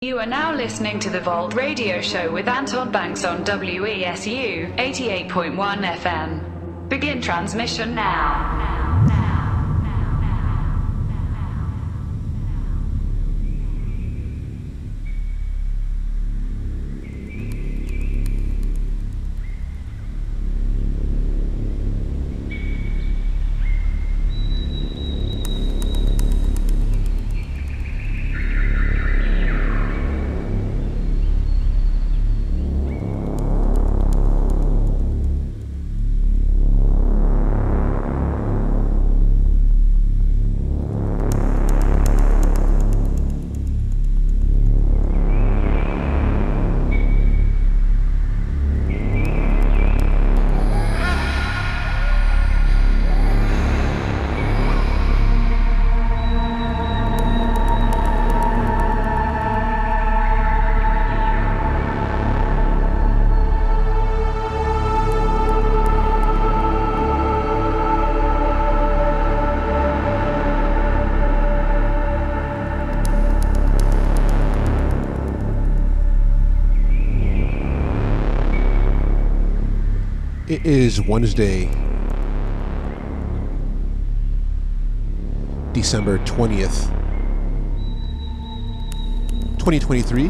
You are now listening to the Vault Radio Show with Anton Banks on WESU 88.1 FM. Begin transmission now. Is Wednesday, December 20th, 2023.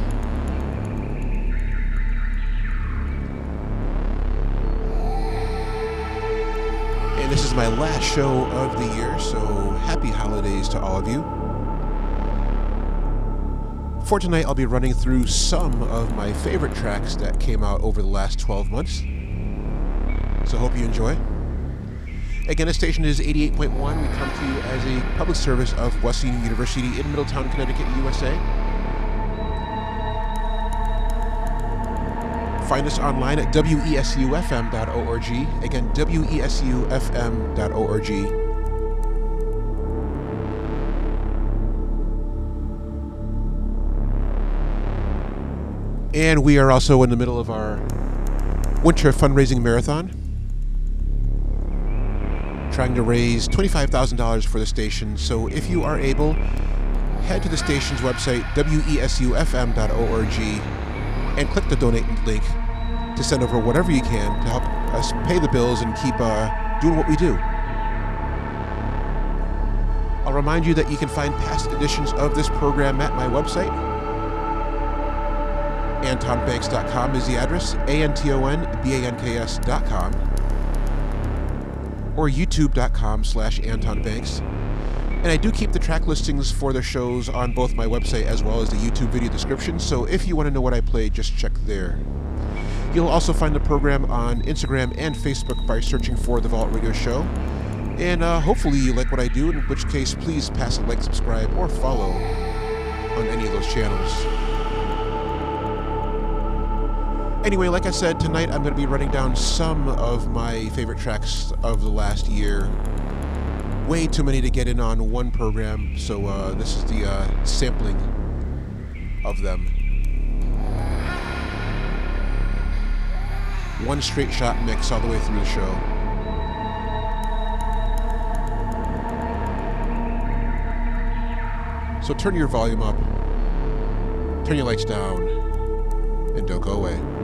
And this is my last show of the year, so happy holidays to all of you. For tonight, I'll be running through some of my favorite tracks that came out over the last 12 months. So hope you enjoy. Again, the station is 88.1. We come to you as a public service of Wesleyan University in Middletown, Connecticut, USA. Find us online at wesufm.org. Again, wesufm.org. And we are also in the middle of our winter fundraising marathon trying to raise $25,000 for the station. So if you are able, head to the station's website, wesufm.org, and click the donate link to send over whatever you can to help us pay the bills and keep uh, doing what we do. I'll remind you that you can find past editions of this program at my website. AntonBanks.com is the address, A-N-T-O-N-B-A-N-K-S.com or youtube.com slash antonbanks. And I do keep the track listings for the shows on both my website as well as the YouTube video description, so if you want to know what I play, just check there. You'll also find the program on Instagram and Facebook by searching for The Vault Radio Show. And uh, hopefully you like what I do, in which case please pass a like, subscribe, or follow on any of those channels. Anyway, like I said, tonight I'm going to be running down some of my favorite tracks of the last year. Way too many to get in on one program, so uh, this is the uh, sampling of them. One straight shot mix all the way through the show. So turn your volume up, turn your lights down, and don't go away.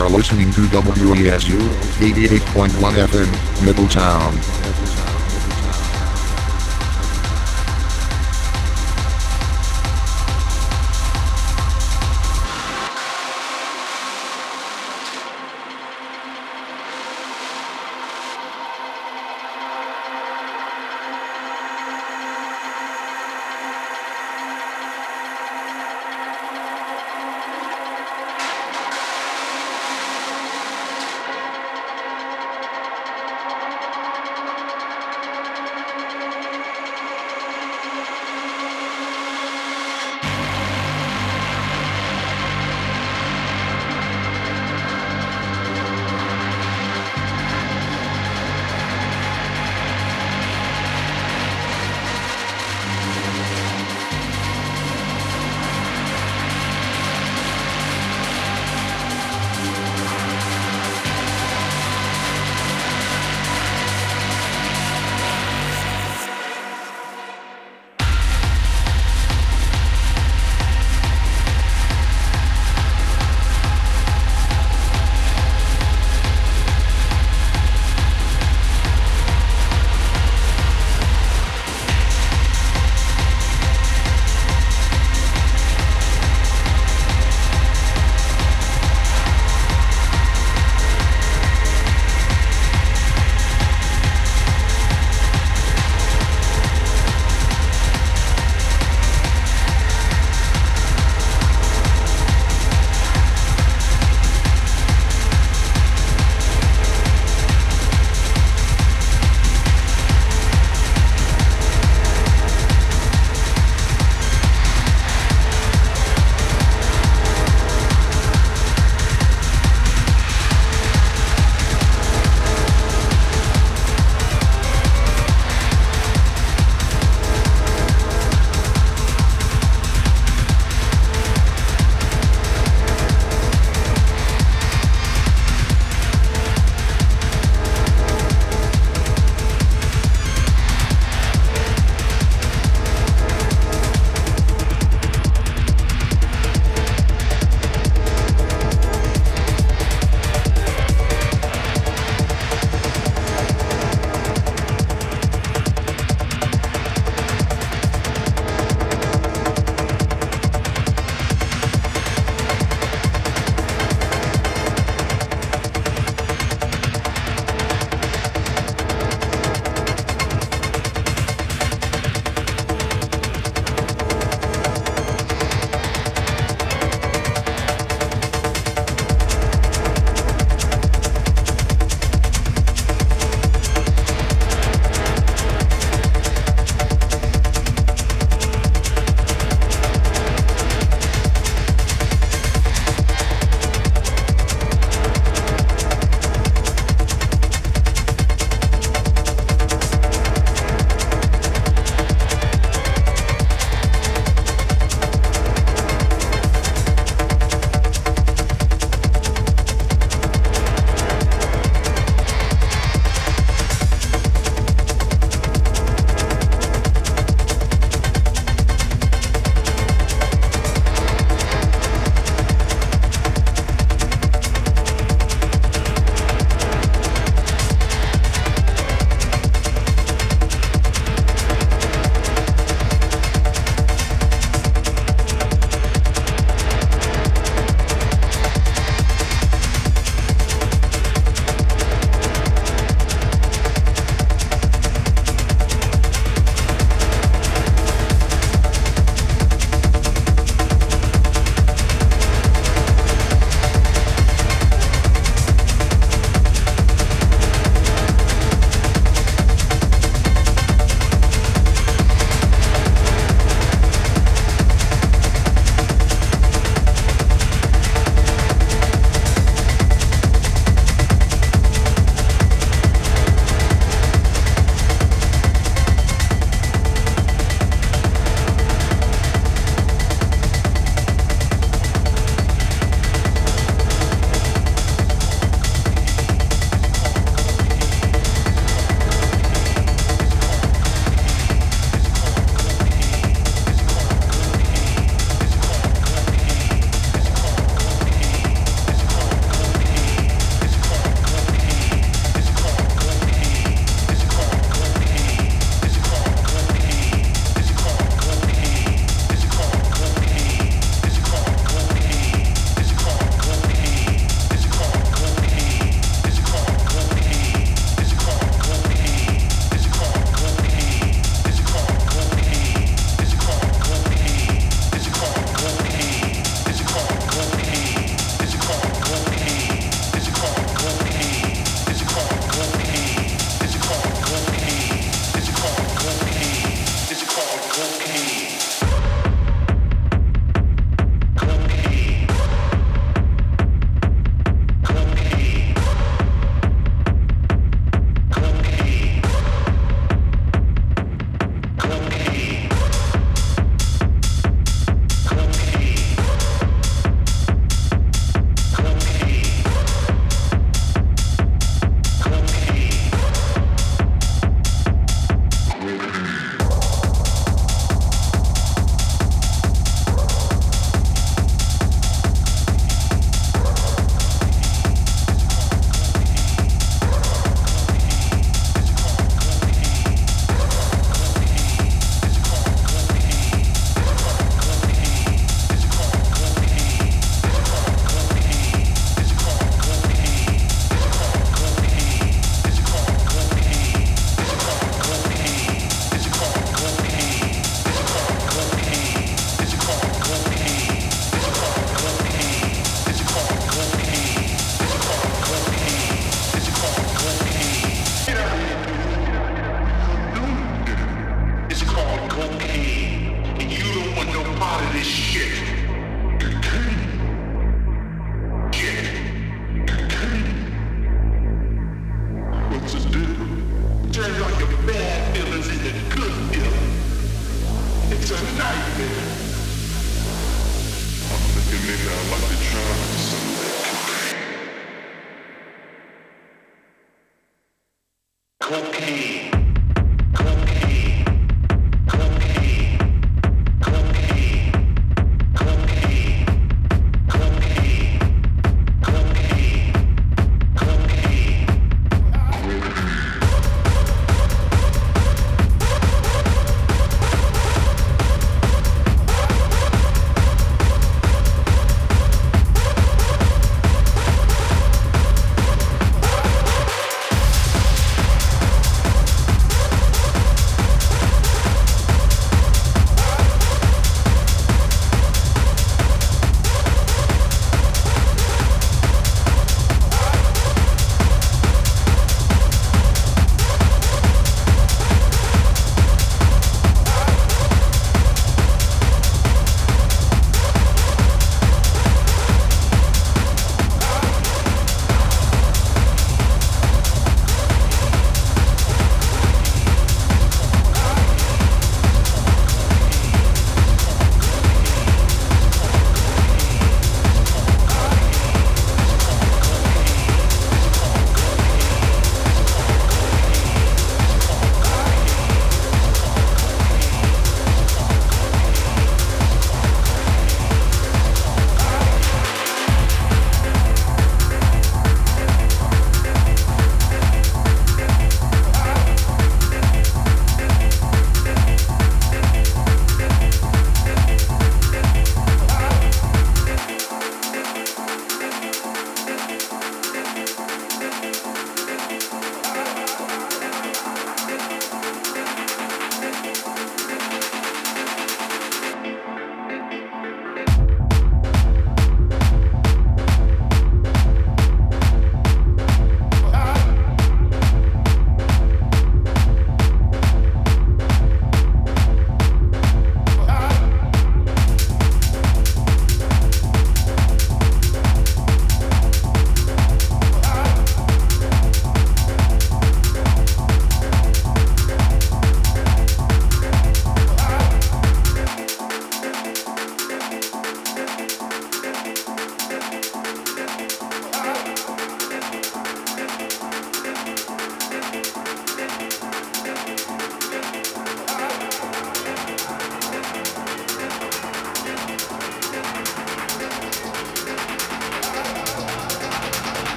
Are listening to WESU 88.1 FM, Middletown.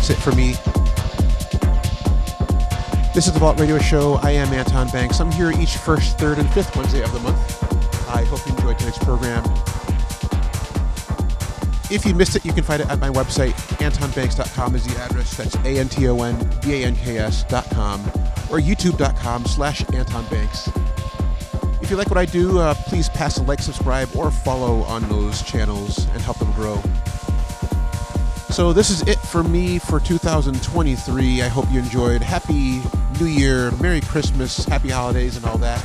That's it for me. This is the Vault Radio Show. I am Anton Banks. I'm here each first, third, and fifth Wednesday of the month. I hope you enjoyed tonight's program. If you missed it, you can find it at my website. AntonBanks.com is the address. That's A-N-T-O-N-B-A-N-K-S.com or YouTube.com slash Anton Banks. If you like what I do, uh, please pass a like, subscribe, or follow on those channels and help them grow. So this is it for me for 2023. I hope you enjoyed. Happy New Year, Merry Christmas, Happy Holidays, and all that.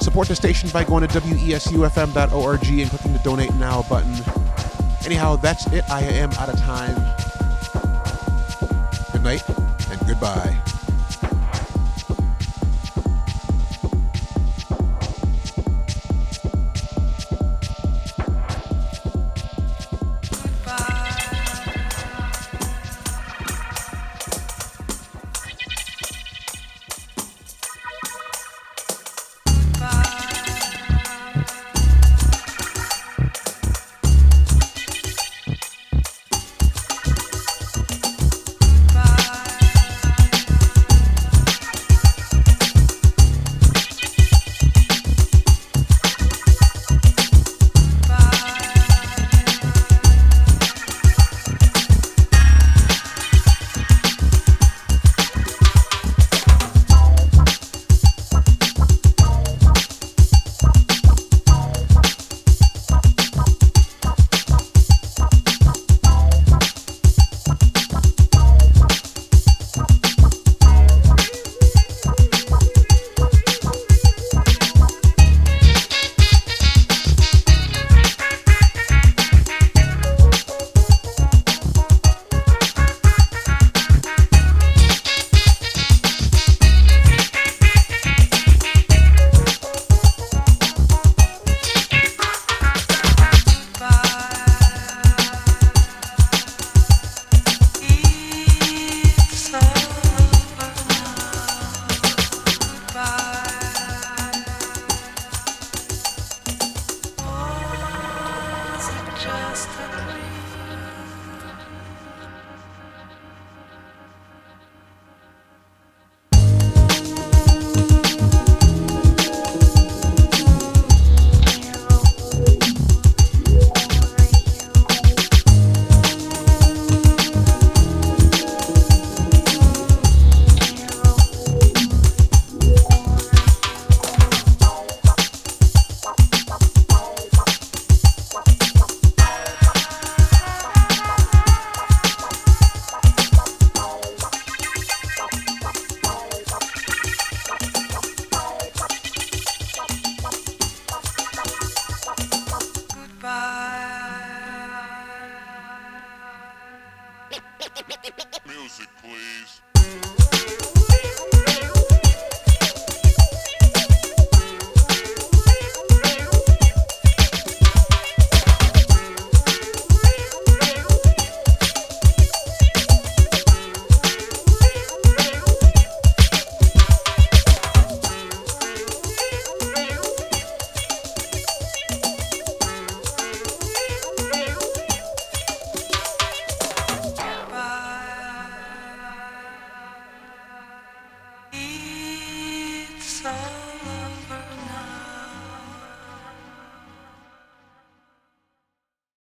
Support the station by going to wesufm.org and clicking the Donate Now button. Anyhow, that's it. I am out of time. Good night and goodbye.